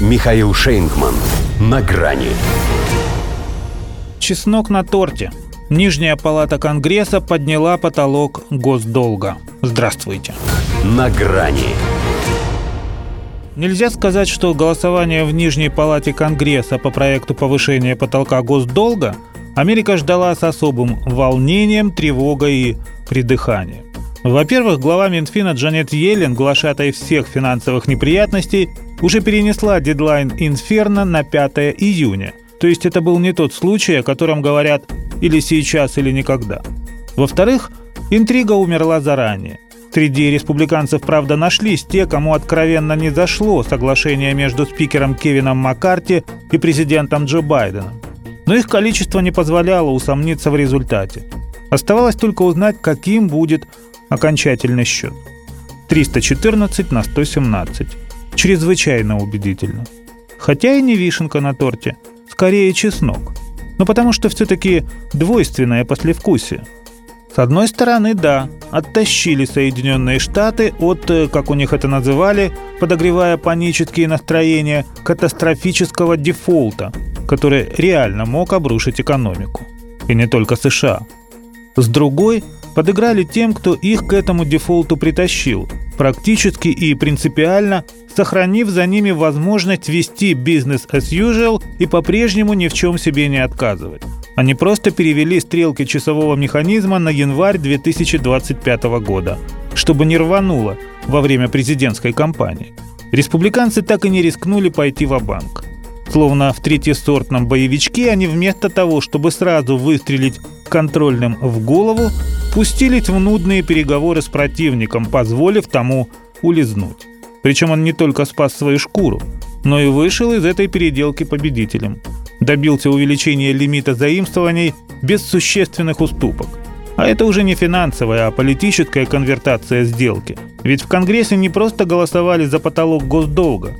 Михаил Шейнгман. На грани. Чеснок на торте. Нижняя палата Конгресса подняла потолок госдолга. Здравствуйте. На грани. Нельзя сказать, что голосование в Нижней палате Конгресса по проекту повышения потолка госдолга Америка ждала с особым волнением, тревогой и придыханием. Во-первых, глава Минфина Джанет Йеллен, глашатай всех финансовых неприятностей, уже перенесла дедлайн «Инферно» на 5 июня. То есть это был не тот случай, о котором говорят или сейчас, или никогда. Во-вторых, интрига умерла заранее. Среди республиканцев, правда, нашлись те, кому откровенно не зашло соглашение между спикером Кевином Маккарти и президентом Джо Байденом. Но их количество не позволяло усомниться в результате. Оставалось только узнать, каким будет окончательный счет. 314 на 117. Чрезвычайно убедительно. Хотя и не вишенка на торте, скорее чеснок. Но потому что все-таки двойственное послевкусие. С одной стороны, да, оттащили Соединенные Штаты от, э, как у них это называли, подогревая панические настроения, катастрофического дефолта, который реально мог обрушить экономику. И не только США. С другой – подыграли тем, кто их к этому дефолту притащил, практически и принципиально сохранив за ними возможность вести бизнес as usual и по-прежнему ни в чем себе не отказывать. Они просто перевели стрелки часового механизма на январь 2025 года, чтобы не рвануло во время президентской кампании. Республиканцы так и не рискнули пойти в банк Словно в третьесортном боевичке они вместо того, чтобы сразу выстрелить контрольным в голову, пустились в нудные переговоры с противником, позволив тому улизнуть. Причем он не только спас свою шкуру, но и вышел из этой переделки победителем. Добился увеличения лимита заимствований без существенных уступок. А это уже не финансовая, а политическая конвертация сделки. Ведь в Конгрессе не просто голосовали за потолок госдолга.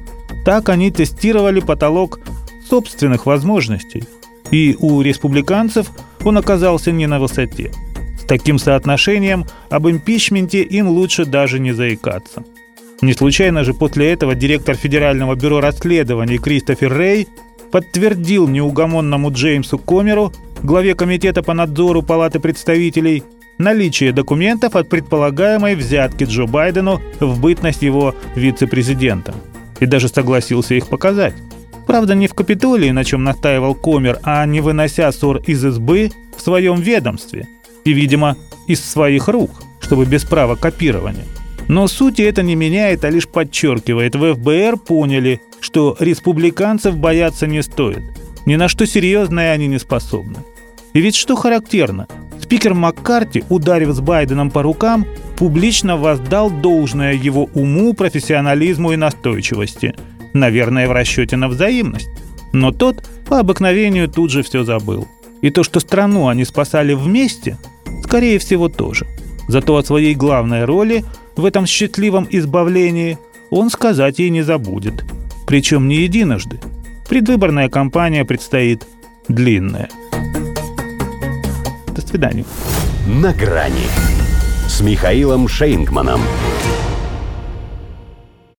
Так они тестировали потолок собственных возможностей. И у республиканцев он оказался не на высоте – таким соотношением об импичменте им лучше даже не заикаться. Не случайно же после этого директор Федерального бюро расследований Кристофер Рей подтвердил неугомонному Джеймсу Комеру, главе Комитета по надзору Палаты представителей, наличие документов от предполагаемой взятки Джо Байдену в бытность его вице-президентом. И даже согласился их показать. Правда, не в Капитолии, на чем настаивал Комер, а не вынося ссор из избы в своем ведомстве – и, видимо, из своих рук, чтобы без права копирования. Но сути это не меняет, а лишь подчеркивает. В ФБР поняли, что республиканцев бояться не стоит. Ни на что серьезное они не способны. И ведь что характерно, спикер Маккарти, ударив с Байденом по рукам, публично воздал должное его уму, профессионализму и настойчивости. Наверное, в расчете на взаимность. Но тот по обыкновению тут же все забыл. И то, что страну они спасали вместе, Скорее всего, тоже. Зато о своей главной роли в этом счастливом избавлении он сказать ей не забудет. Причем не единожды. Предвыборная кампания предстоит длинная. До свидания. На грани с Михаилом Шейнгманом.